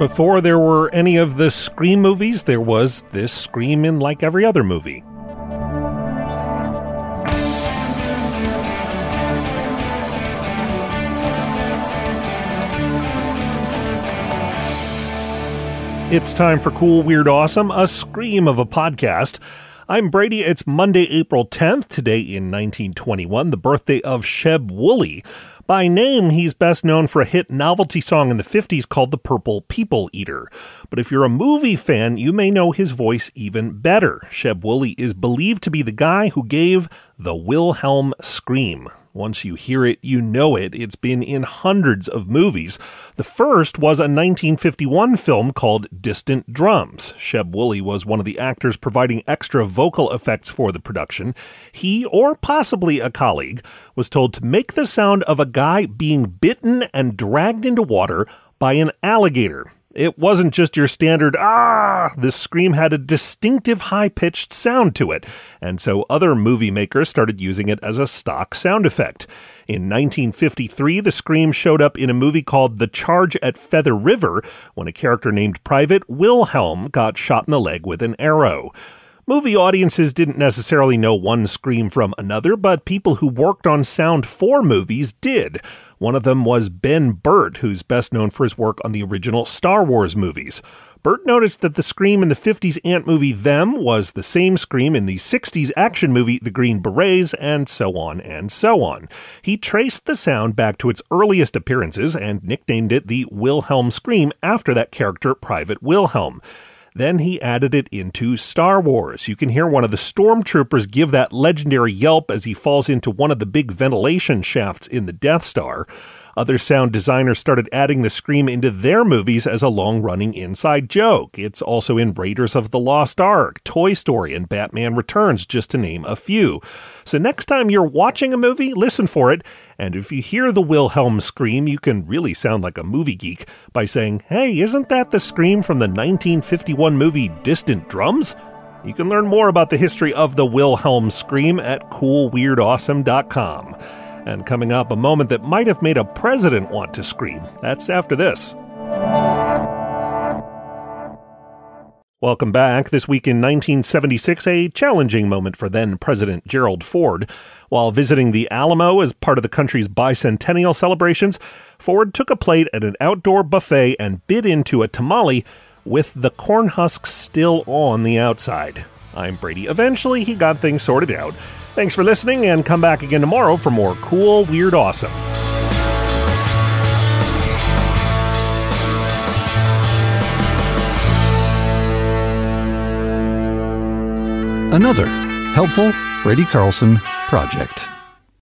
Before there were any of the Scream movies, there was this Scream in like every other movie. It's time for Cool, Weird, Awesome, a scream of a podcast. I'm Brady. It's Monday, April 10th, today in 1921, the birthday of Sheb Wooley. By name, he's best known for a hit novelty song in the 50s called The Purple People Eater. But if you're a movie fan, you may know his voice even better. Sheb Wooley is believed to be the guy who gave the Wilhelm scream. Once you hear it, you know it. It's been in hundreds of movies. The first was a 1951 film called Distant Drums. Sheb Wooley was one of the actors providing extra vocal effects for the production. He, or possibly a colleague, was told to make the sound of a guy being bitten and dragged into water by an alligator. It wasn't just your standard, ah! This scream had a distinctive high pitched sound to it, and so other movie makers started using it as a stock sound effect. In 1953, the scream showed up in a movie called The Charge at Feather River when a character named Private Wilhelm got shot in the leg with an arrow. Movie audiences didn't necessarily know one scream from another, but people who worked on sound for movies did. One of them was Ben Burtt, who's best known for his work on the original Star Wars movies. Burtt noticed that the scream in the 50s ant movie Them was the same scream in the 60s action movie The Green Berets, and so on and so on. He traced the sound back to its earliest appearances and nicknamed it the Wilhelm Scream after that character, Private Wilhelm. Then he added it into Star Wars. You can hear one of the stormtroopers give that legendary yelp as he falls into one of the big ventilation shafts in the Death Star. Other sound designers started adding the scream into their movies as a long running inside joke. It's also in Raiders of the Lost Ark, Toy Story, and Batman Returns, just to name a few. So next time you're watching a movie, listen for it. And if you hear the Wilhelm scream, you can really sound like a movie geek by saying, Hey, isn't that the scream from the 1951 movie Distant Drums? You can learn more about the history of the Wilhelm scream at coolweirdawesome.com. And coming up, a moment that might have made a president want to scream. That's after this. Welcome back. This week in 1976, a challenging moment for then President Gerald Ford. While visiting the Alamo as part of the country's bicentennial celebrations, Ford took a plate at an outdoor buffet and bit into a tamale with the corn husks still on the outside. I'm Brady. Eventually, he got things sorted out. Thanks for listening, and come back again tomorrow for more cool, weird, awesome. Another helpful Brady Carlson project.